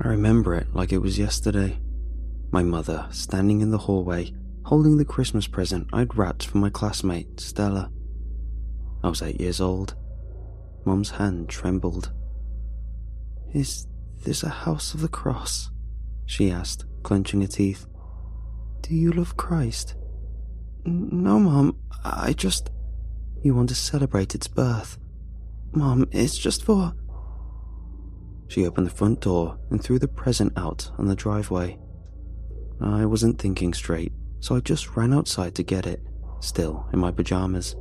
I remember it like it was yesterday. My mother standing in the hallway holding the Christmas present I'd wrapped for my classmate, Stella. I was eight years old. Mum's hand trembled. Is this a house of the cross? She asked, clenching her teeth. Do you love Christ? No, Mum, I just. You want to celebrate its birth. Mum, it's just for. She opened the front door and threw the present out on the driveway. I wasn't thinking straight, so I just ran outside to get it, still in my pajamas.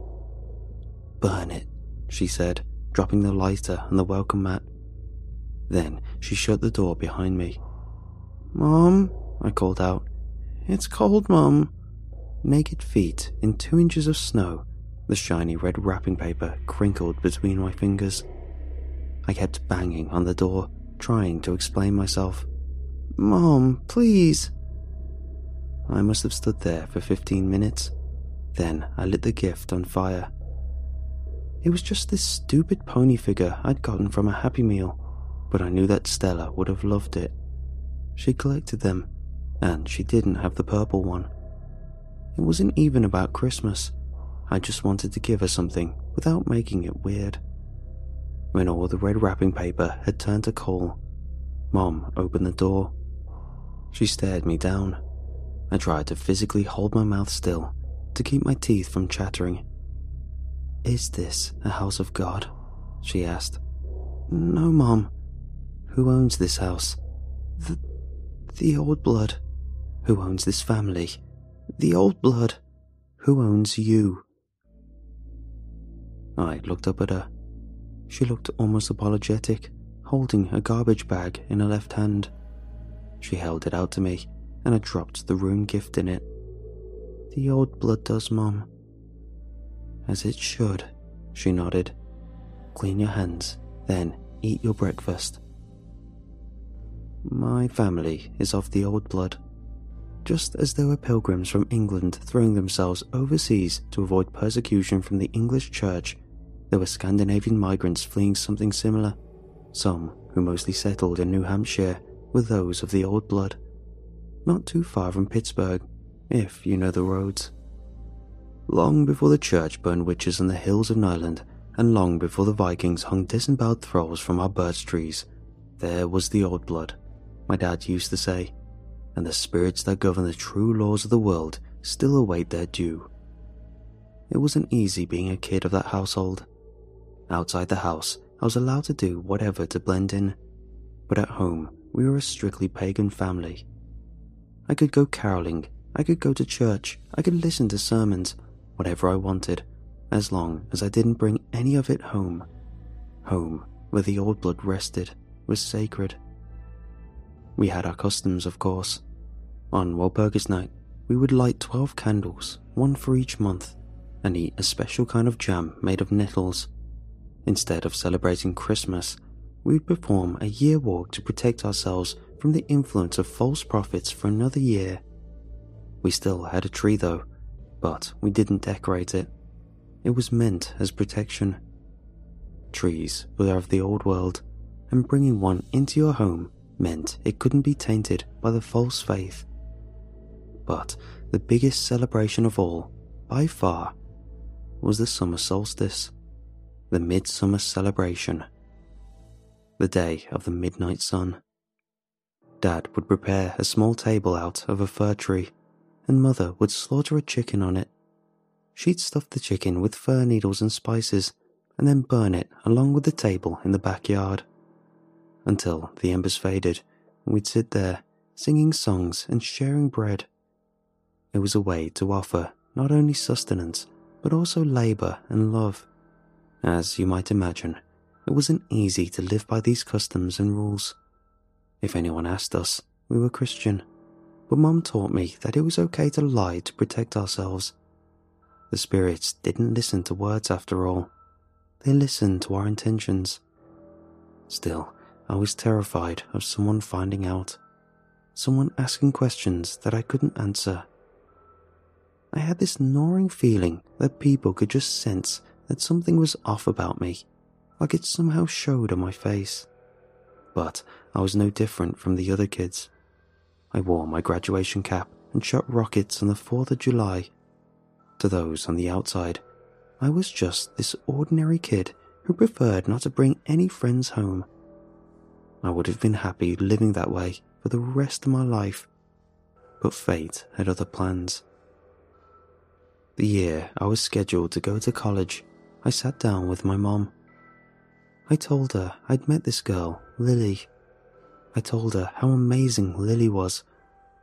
Burn it, she said, dropping the lighter on the welcome mat. Then she shut the door behind me. Mom, I called out. It's cold, Mom. Naked feet in two inches of snow, the shiny red wrapping paper crinkled between my fingers. I kept banging on the door, trying to explain myself. Mom, please. I must have stood there for 15 minutes. Then I lit the gift on fire. It was just this stupid pony figure I'd gotten from a Happy Meal, but I knew that Stella would have loved it. She collected them, and she didn't have the purple one. It wasn't even about Christmas. I just wanted to give her something without making it weird. When all the red wrapping paper had turned to coal, Mom opened the door. She stared me down. I tried to physically hold my mouth still to keep my teeth from chattering. Is this a house of God? She asked. No, Mom. Who owns this house? The, the old blood. Who owns this family? The old blood. Who owns you? I looked up at her. She looked almost apologetic, holding a garbage bag in her left hand. She held it out to me and I dropped the room gift in it. The old blood does, Mom. As it should, she nodded. Clean your hands, then eat your breakfast. My family is of the old blood. Just as there were pilgrims from England throwing themselves overseas to avoid persecution from the English Church, there were Scandinavian migrants fleeing something similar. Some, who mostly settled in New Hampshire, were those of the old blood not too far from Pittsburg, if you know the roads. Long before the church burned witches on the hills of Nyland, and long before the Vikings hung disemboweled thralls from our birch trees, there was the old blood, my dad used to say, and the spirits that govern the true laws of the world still await their due. It wasn't easy being a kid of that household. Outside the house, I was allowed to do whatever to blend in, but at home, we were a strictly pagan family I could go caroling, I could go to church, I could listen to sermons, whatever I wanted, as long as I didn't bring any of it home. Home, where the old blood rested, was sacred. We had our customs, of course. On Walpurgis night, we would light 12 candles, one for each month, and eat a special kind of jam made of nettles. Instead of celebrating Christmas, we'd perform a year walk to protect ourselves from the influence of false prophets for another year. We still had a tree though, but we didn't decorate it. It was meant as protection. Trees were of the old world, and bringing one into your home meant it couldn't be tainted by the false faith. But the biggest celebration of all, by far, was the summer solstice, the midsummer celebration, the day of the midnight sun. Dad would prepare a small table out of a fir tree, and Mother would slaughter a chicken on it. She'd stuff the chicken with fir needles and spices, and then burn it along with the table in the backyard. Until the embers faded, and we'd sit there, singing songs and sharing bread. It was a way to offer not only sustenance, but also labour and love. As you might imagine, it wasn't easy to live by these customs and rules. If anyone asked us, we were Christian, but Mum taught me that it was okay to lie to protect ourselves. The spirits didn't listen to words after all, they listened to our intentions. Still, I was terrified of someone finding out, someone asking questions that I couldn't answer. I had this gnawing feeling that people could just sense that something was off about me, like it somehow showed on my face but I was no different from the other kids. I wore my graduation cap and shot rockets on the 4th of July. To those on the outside, I was just this ordinary kid who preferred not to bring any friends home. I would have been happy living that way for the rest of my life, but fate had other plans. The year I was scheduled to go to college, I sat down with my mom. I told her I'd met this girl, Lily. I told her how amazing Lily was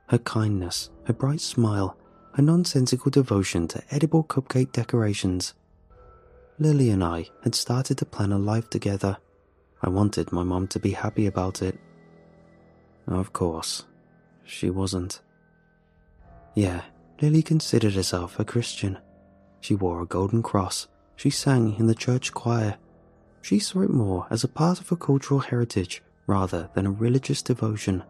her kindness, her bright smile, her nonsensical devotion to edible cupcake decorations. Lily and I had started to plan a life together. I wanted my mom to be happy about it. Of course, she wasn't. Yeah, Lily considered herself a Christian. She wore a golden cross. She sang in the church choir. She saw it more as a part of her cultural heritage rather than a religious devotion.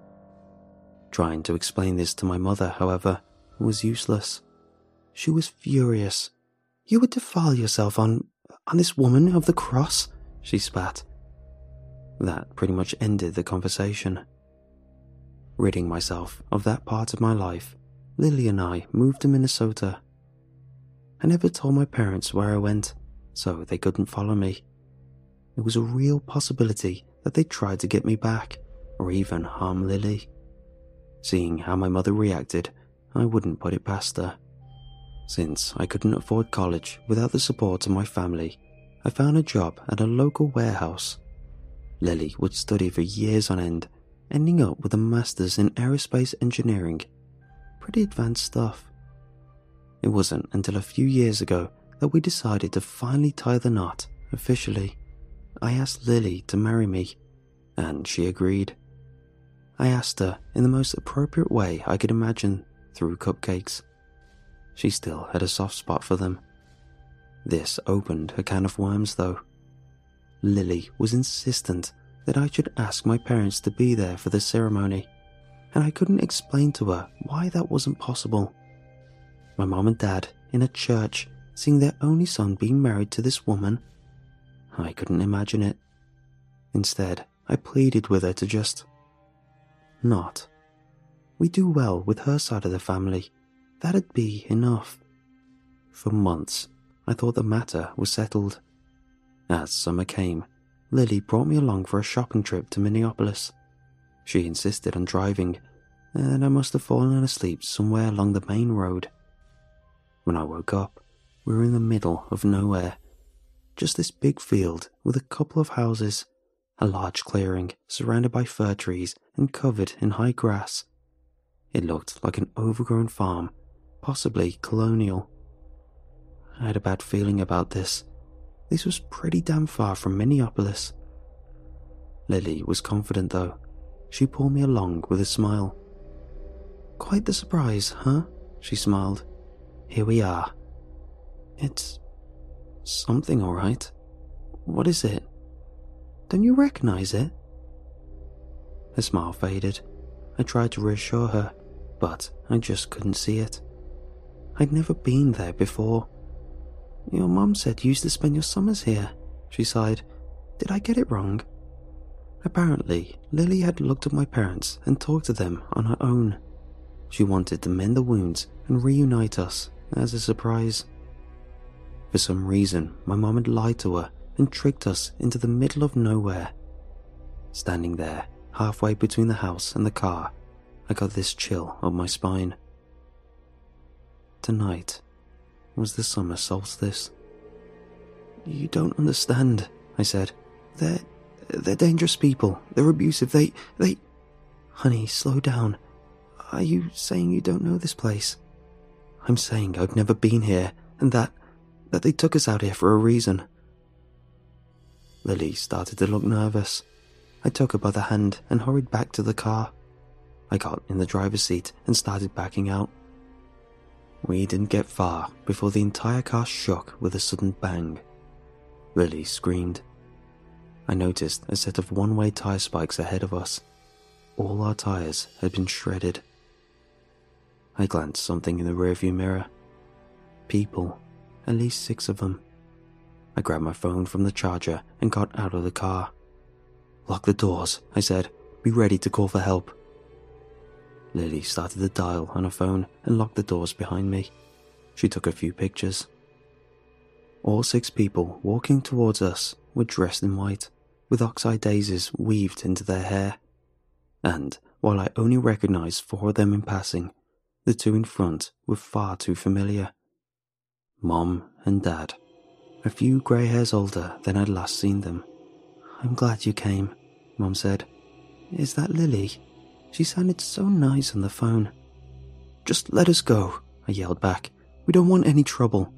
Trying to explain this to my mother, however, was useless. She was furious. You would defile yourself on on this woman of the cross, she spat. That pretty much ended the conversation. Ridding myself of that part of my life, Lily and I moved to Minnesota. I never told my parents where I went, so they couldn't follow me. It was a real possibility that they tried to get me back, or even harm Lily. Seeing how my mother reacted, I wouldn't put it past her. Since I couldn't afford college without the support of my family, I found a job at a local warehouse. Lily would study for years on end, ending up with a master's in aerospace engineering. Pretty advanced stuff. It wasn't until a few years ago that we decided to finally tie the knot officially. I asked Lily to marry me, and she agreed. I asked her in the most appropriate way I could imagine through cupcakes. She still had a soft spot for them. This opened a can of worms, though. Lily was insistent that I should ask my parents to be there for the ceremony, and I couldn't explain to her why that wasn't possible. My mom and dad in a church seeing their only son being married to this woman. I couldn't imagine it. Instead, I pleaded with her to just not. We do well with her side of the family, That'd be enough. For months, I thought the matter was settled. As summer came, Lily brought me along for a shopping trip to Minneapolis. She insisted on driving, and I must have fallen asleep somewhere along the main road. When I woke up, we were in the middle of nowhere. Just this big field with a couple of houses, a large clearing surrounded by fir trees and covered in high grass. It looked like an overgrown farm possibly colonial. I had a bad feeling about this. This was pretty damn far from Minneapolis. Lily was confident, though. She pulled me along with a smile. Quite the surprise, huh? She smiled. Here we are. It's something, all right. What is it? Don't you recognize it? Her smile faded. I tried to reassure her, but I just couldn't see it. I'd never been there before. Your mum said you used to spend your summers here, she sighed. Did I get it wrong? Apparently, Lily had looked at my parents and talked to them on her own. She wanted to mend the wounds and reunite us as a surprise. For some reason, my mum had lied to her and tricked us into the middle of nowhere. Standing there, halfway between the house and the car, I got this chill up my spine. Tonight was the summer solstice. You don't understand, I said. They're. they're dangerous people. They're abusive. They. they. Honey, slow down. Are you saying you don't know this place? I'm saying I've never been here, and that. that they took us out here for a reason. Lily started to look nervous. I took her by the hand and hurried back to the car. I got in the driver's seat and started backing out. We didn't get far before the entire car shook with a sudden bang. Lily screamed. I noticed a set of one way tire spikes ahead of us. All our tires had been shredded. I glanced something in the rearview mirror. People, at least six of them. I grabbed my phone from the charger and got out of the car. Lock the doors, I said. Be ready to call for help. Lily started the dial on her phone and locked the doors behind me. She took a few pictures. All six people walking towards us were dressed in white, with oxeye daisies weaved into their hair. And while I only recognized four of them in passing, the two in front were far too familiar. Mom and Dad, a few grey hairs older than I'd last seen them. I'm glad you came, Mom said. Is that Lily? She sounded so nice on the phone. Just let us go, I yelled back. We don't want any trouble.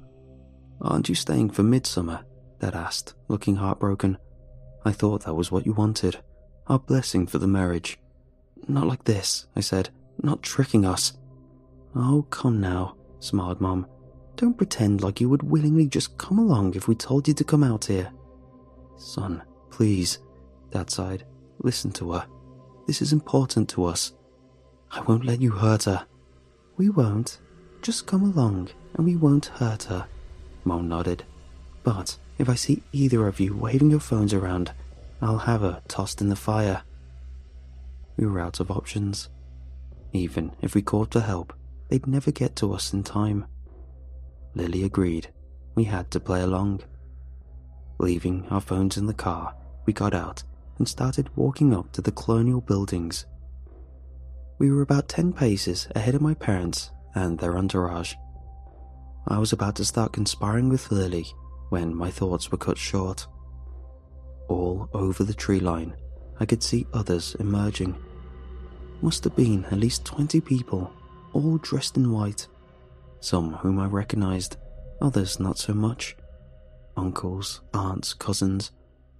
Aren't you staying for midsummer? Dad asked, looking heartbroken. I thought that was what you wanted. Our blessing for the marriage. Not like this, I said. Not tricking us. Oh, come now, smiled Mom. Don't pretend like you would willingly just come along if we told you to come out here. Son, please, Dad sighed. Listen to her. This is important to us. I won't let you hurt her. We won't. Just come along and we won't hurt her. Mom nodded. But if I see either of you waving your phones around, I'll have her tossed in the fire. We were out of options. Even if we called for help, they'd never get to us in time. Lily agreed. We had to play along. Leaving our phones in the car, we got out and started walking up to the colonial buildings. We were about 10 paces ahead of my parents and their entourage. I was about to start conspiring with Lily when my thoughts were cut short. All over the tree line, I could see others emerging. Must have been at least 20 people, all dressed in white. Some whom I recognized, others not so much. Uncles, aunts, cousins,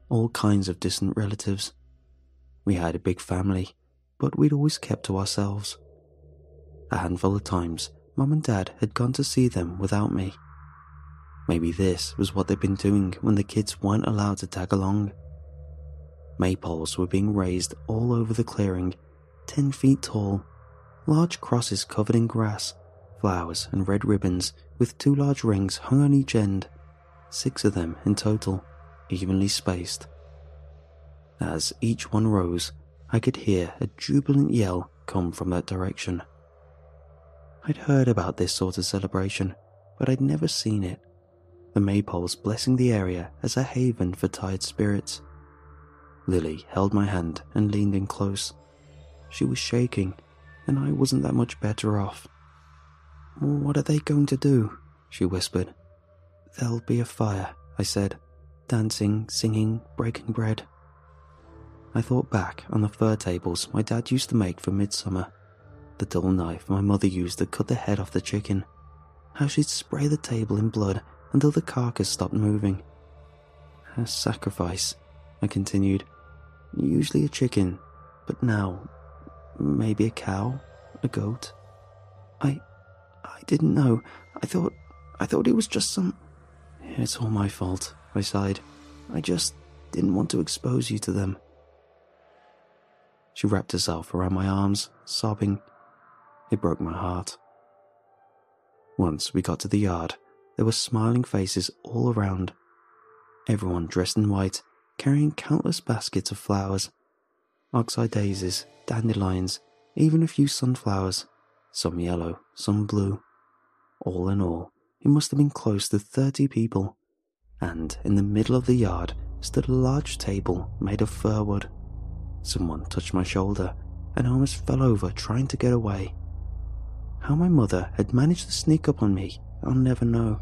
all kinds of distant relatives. We had a big family, but we'd always kept to ourselves. A handful of times, Mum and Dad had gone to see them without me. Maybe this was what they'd been doing when the kids weren't allowed to tag along. Maypoles were being raised all over the clearing, ten feet tall, large crosses covered in grass, flowers, and red ribbons with two large rings hung on each end, six of them in total evenly spaced. As each one rose, I could hear a jubilant yell come from that direction. I'd heard about this sort of celebration, but I'd never seen it. The maypoles blessing the area as a haven for tired spirits. Lily held my hand and leaned in close. She was shaking, and I wasn't that much better off. What are they going to do? she whispered. There'll be a fire, I said dancing, singing, breaking bread. I thought back on the fir tables my dad used to make for midsummer, the dull knife my mother used to cut the head off the chicken, how she'd spray the table in blood until the carcass stopped moving. A sacrifice, I continued. Usually a chicken, but now maybe a cow, a goat. I I didn't know. I thought I thought it was just some It's all my fault. I sighed. I just didn't want to expose you to them. She wrapped herself around my arms, sobbing. It broke my heart. Once we got to the yard, there were smiling faces all around. Everyone dressed in white, carrying countless baskets of flowers oxeye daisies, dandelions, even a few sunflowers, some yellow, some blue. All in all, it must have been close to 30 people and in the middle of the yard stood a large table made of fir wood. Someone touched my shoulder and I almost fell over trying to get away. How my mother had managed to sneak up on me, I'll never know.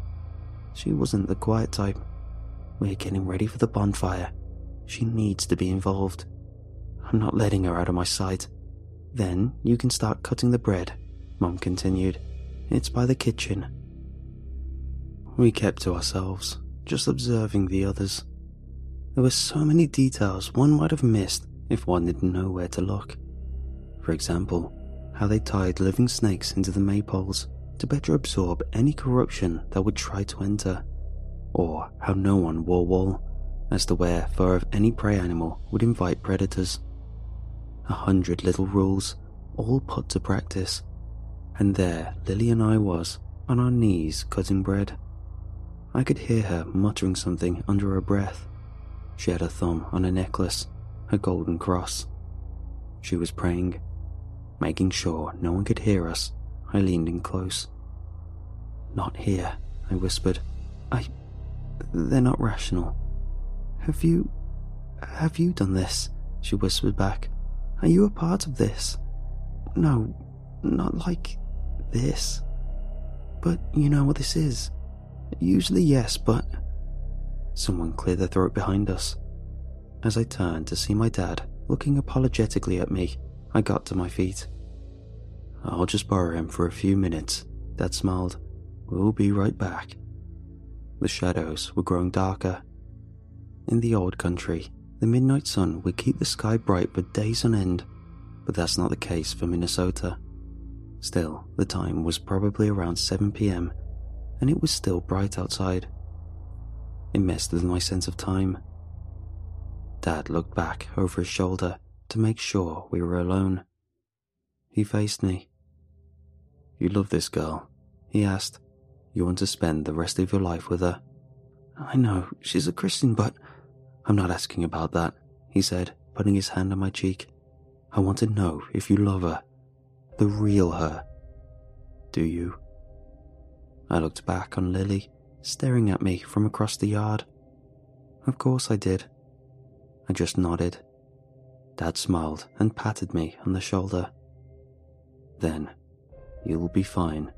She wasn't the quiet type. We're getting ready for the bonfire. She needs to be involved. I'm not letting her out of my sight. Then you can start cutting the bread, Mum continued. It's by the kitchen. We kept to ourselves just observing the others. There were so many details one might have missed if one didn't know where to look. For example, how they tied living snakes into the maypoles to better absorb any corruption that would try to enter, or how no one wore wool, as the wear fur of any prey animal would invite predators. A hundred little rules, all put to practice, and there Lily and I was, on our knees cutting bread. I could hear her muttering something under her breath. She had a thumb on a necklace, a golden cross. She was praying. Making sure no one could hear us, I leaned in close. Not here, I whispered. I. They're not rational. Have you. Have you done this? She whispered back. Are you a part of this? No, not like this. But you know what this is. Usually, yes, but. Someone cleared their throat behind us. As I turned to see my dad looking apologetically at me, I got to my feet. I'll just borrow him for a few minutes, Dad smiled. We'll be right back. The shadows were growing darker. In the old country, the midnight sun would keep the sky bright for days on end, but that's not the case for Minnesota. Still, the time was probably around 7 pm, and it was still bright outside. It messed with my sense of time. Dad looked back over his shoulder to make sure we were alone. He faced me. You love this girl? He asked. You want to spend the rest of your life with her? I know, she's a Christian, but I'm not asking about that, he said, putting his hand on my cheek. I want to know if you love her. The real her. Do you? I looked back on Lily, staring at me from across the yard. Of course I did. I just nodded. Dad smiled and patted me on the shoulder. Then, you'll be fine.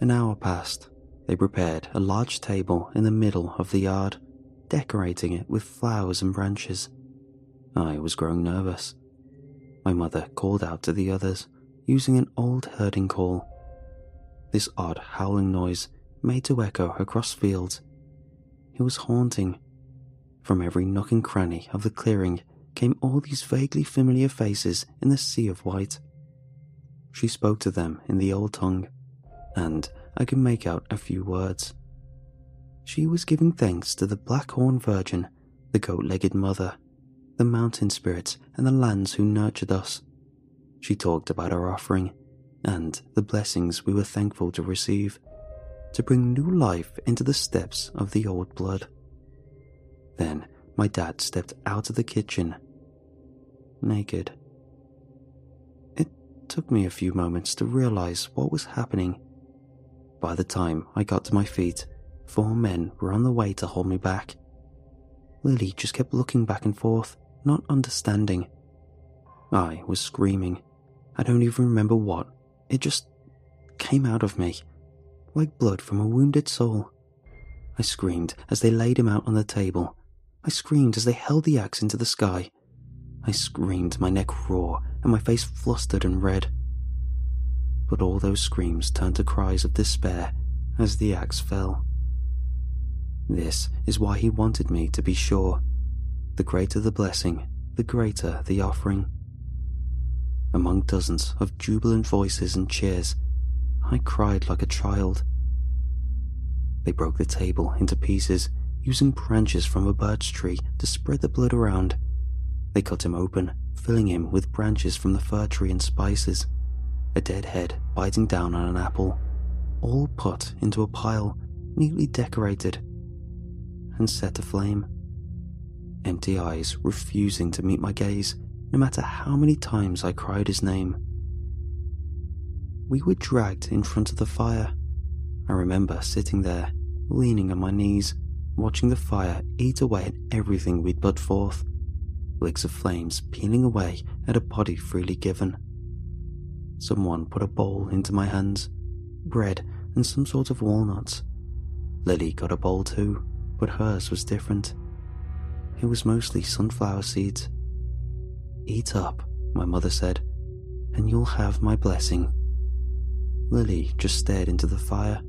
An hour passed. They prepared a large table in the middle of the yard, decorating it with flowers and branches. I was growing nervous. My mother called out to the others, using an old herding call. This odd howling noise made to echo across fields. It was haunting. From every nook and cranny of the clearing came all these vaguely familiar faces in the sea of white. She spoke to them in the old tongue, and I could make out a few words. She was giving thanks to the Black Horn Virgin, the goat legged mother, the mountain spirits, and the lands who nurtured us. She talked about our offering and the blessings we were thankful to receive to bring new life into the steps of the old blood. Then my dad stepped out of the kitchen, naked. It took me a few moments to realize what was happening. By the time I got to my feet, four men were on the way to hold me back. Lily just kept looking back and forth, not understanding. I was screaming. I don't even remember what. It just came out of me, like blood from a wounded soul. I screamed as they laid him out on the table. I screamed as they held the axe into the sky. I screamed, my neck raw and my face flustered and red. But all those screams turned to cries of despair as the axe fell. This is why he wanted me to be sure. The greater the blessing, the greater the offering. Among dozens of jubilant voices and cheers, I cried like a child. They broke the table into pieces, using branches from a birch tree to spread the blood around. They cut him open, filling him with branches from the fir tree and spices. A dead head biting down on an apple, all put into a pile, neatly decorated, and set aflame. Empty eyes refusing to meet my gaze no matter how many times I cried his name. We were dragged in front of the fire. I remember sitting there, leaning on my knees, watching the fire eat away at everything we'd put forth, licks of flames peeling away at a body freely given. Someone put a bowl into my hands, bread and some sort of walnuts. Lily got a bowl too, but hers was different. It was mostly sunflower seeds Eat up, my mother said, and you'll have my blessing. Lily just stared into the fire.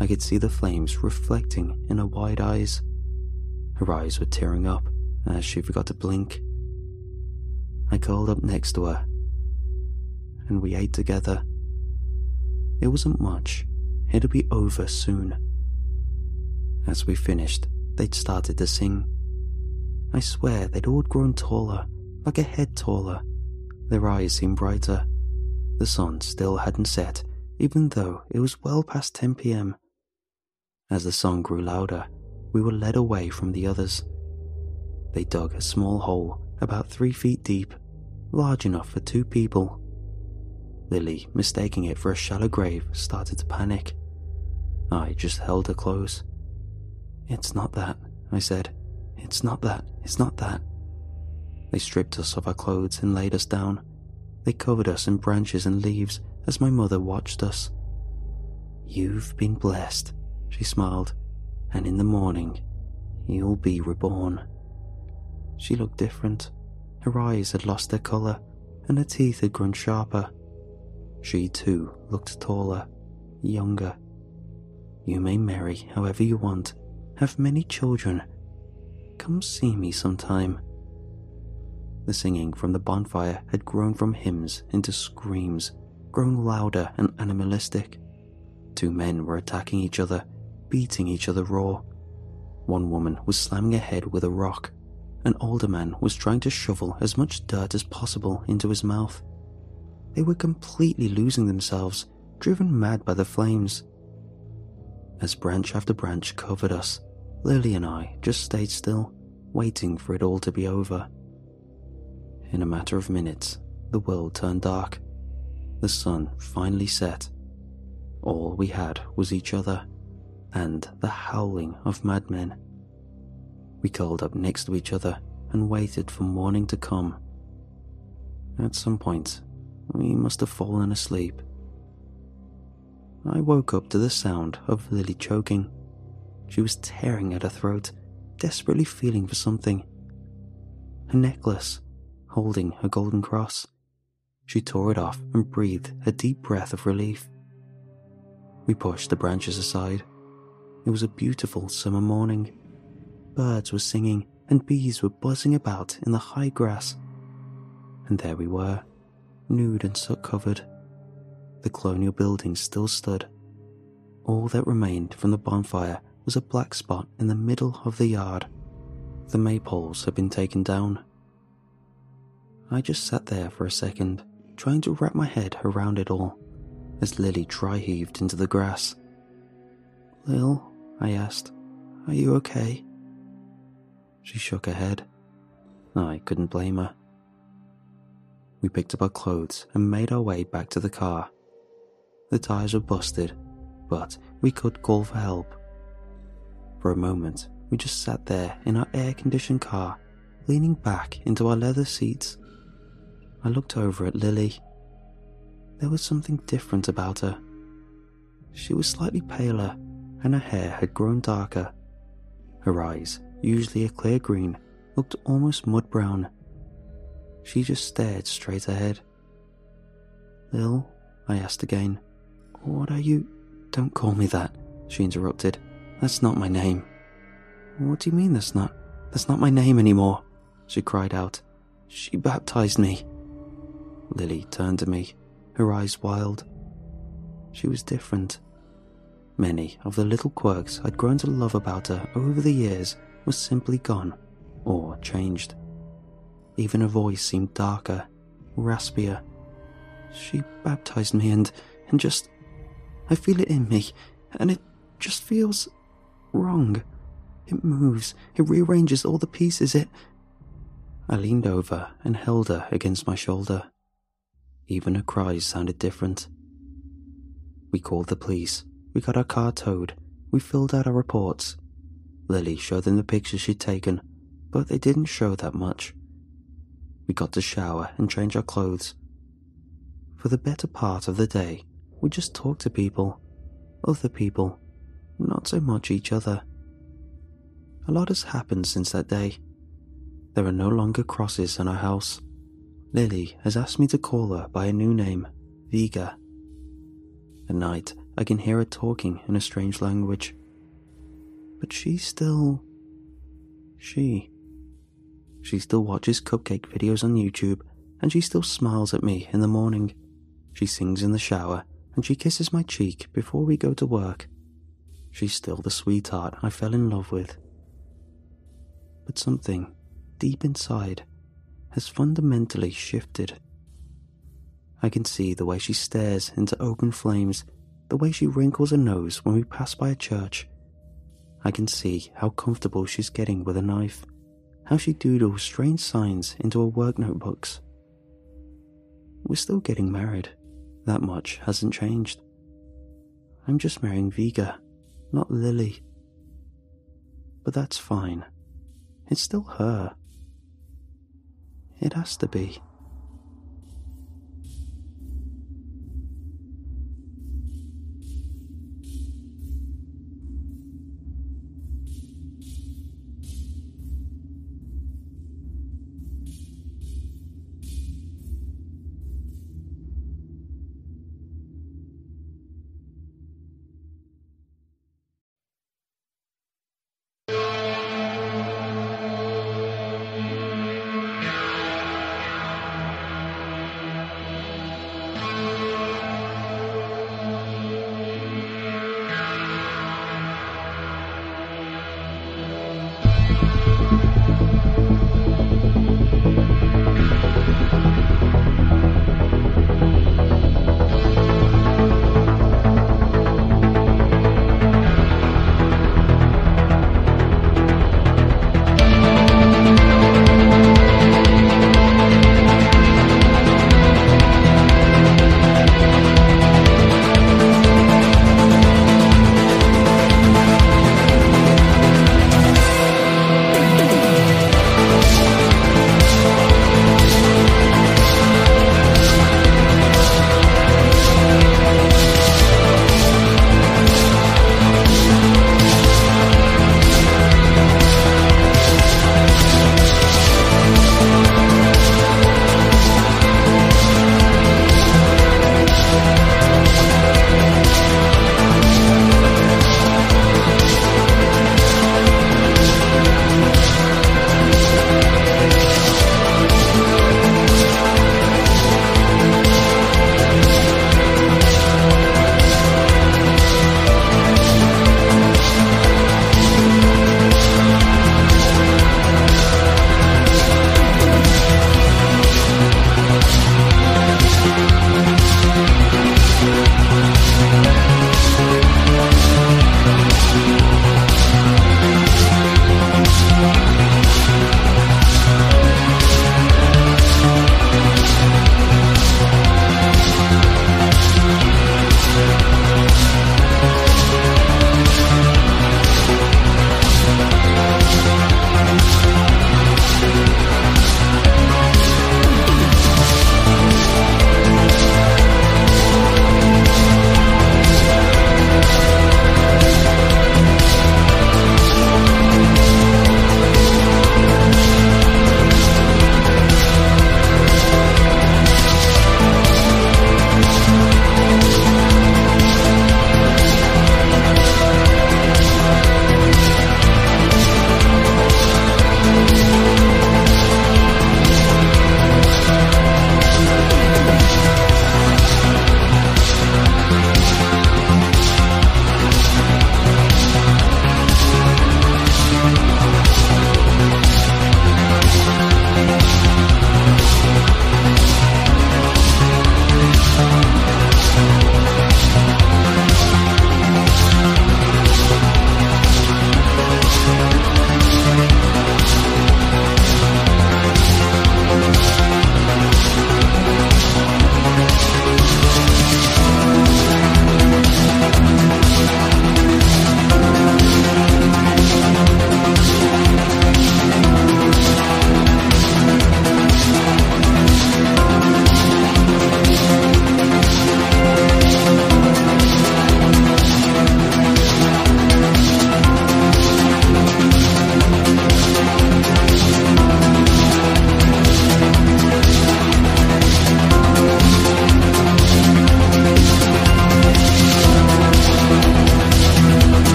I could see the flames reflecting in her wide eyes. Her eyes were tearing up as she forgot to blink. I curled up next to her, and we ate together. It wasn't much, it'd be over soon. As we finished, they'd started to sing. I swear they'd all grown taller like a head taller. Their eyes seemed brighter. The sun still hadn't set, even though it was well past 10 pm. As the song grew louder, we were led away from the others. They dug a small hole about three feet deep large enough for two people. Lily, mistaking it for a shallow grave, started to panic. I just held her close. It's not that, I said. It's not that, it's not that. They stripped us of our clothes and laid us down. They covered us in branches and leaves as my mother watched us. You've been blessed, she smiled, and in the morning, you'll be reborn. She looked different. Her eyes had lost their colour, and her teeth had grown sharper. She too looked taller, younger. You may marry however you want, have many children. Come see me sometime. The singing from the bonfire had grown from hymns into screams, growing louder and animalistic. Two men were attacking each other, beating each other raw. One woman was slamming her head with a rock. An older man was trying to shovel as much dirt as possible into his mouth. They were completely losing themselves, driven mad by the flames. As branch after branch covered us, Lily and I just stayed still, waiting for it all to be over. In a matter of minutes, the world turned dark. The sun finally set. All we had was each other and the howling of madmen. We curled up next to each other and waited for morning to come. At some point, we must have fallen asleep. I woke up to the sound of Lily choking. She was tearing at her throat, desperately feeling for something. Her necklace, holding her golden cross. She tore it off and breathed a deep breath of relief. We pushed the branches aside. It was a beautiful summer morning. Birds were singing and bees were buzzing about in the high grass. And there we were, nude and soot covered. The colonial building still stood. All that remained from the bonfire was a black spot in the middle of the yard. The maypoles had been taken down. I just sat there for a second, trying to wrap my head around it all, as Lily dry heaved into the grass. Lil, I asked, are you okay? She shook her head. I couldn't blame her. We picked up our clothes and made our way back to the car. The tires were busted, but we could call for help. For a moment, we just sat there in our air conditioned car, leaning back into our leather seats. I looked over at Lily. There was something different about her. She was slightly paler, and her hair had grown darker. Her eyes usually a clear green, looked almost mud brown. She just stared straight ahead. Lil, I asked again, what are you? Don't call me that, she interrupted. That's not my name. What do you mean that's not? That's not my name anymore, she cried out. She baptized me. Lily turned to me, her eyes wild. She was different. Many of the little quirks I'd grown to love about her over the years were simply gone or changed. Even her voice seemed darker, raspier. She baptized me and and just I feel it in me and it just feels wrong. It moves, it rearranges all the pieces, it I leaned over and held her against my shoulder. Even her cries sounded different. We called the police. We got our car towed. We filled out our reports. Lily showed them the pictures she'd taken, but they didn't show that much. We got to shower and change our clothes. For the better part of the day, we just talk to people, other people, not so much each other. A lot has happened since that day. There are no longer crosses in our house. Lily has asked me to call her by a new name, Vega. At night, I can hear her talking in a strange language but she still. She. She still watches cupcake videos on YouTube, and she still smiles at me in the morning. She sings in the shower, and she kisses my cheek before we go to work. She's still the sweetheart I fell in love with. But something, deep inside, has fundamentally shifted. I can see the way she stares into open flames, the way she wrinkles her nose when we pass by a church, I can see how comfortable she's getting with a knife, how she doodles strange signs into her work notebooks. We're still getting married. That much hasn't changed. I'm just marrying Viga, not Lily. But that's fine. It's still her. It has to be.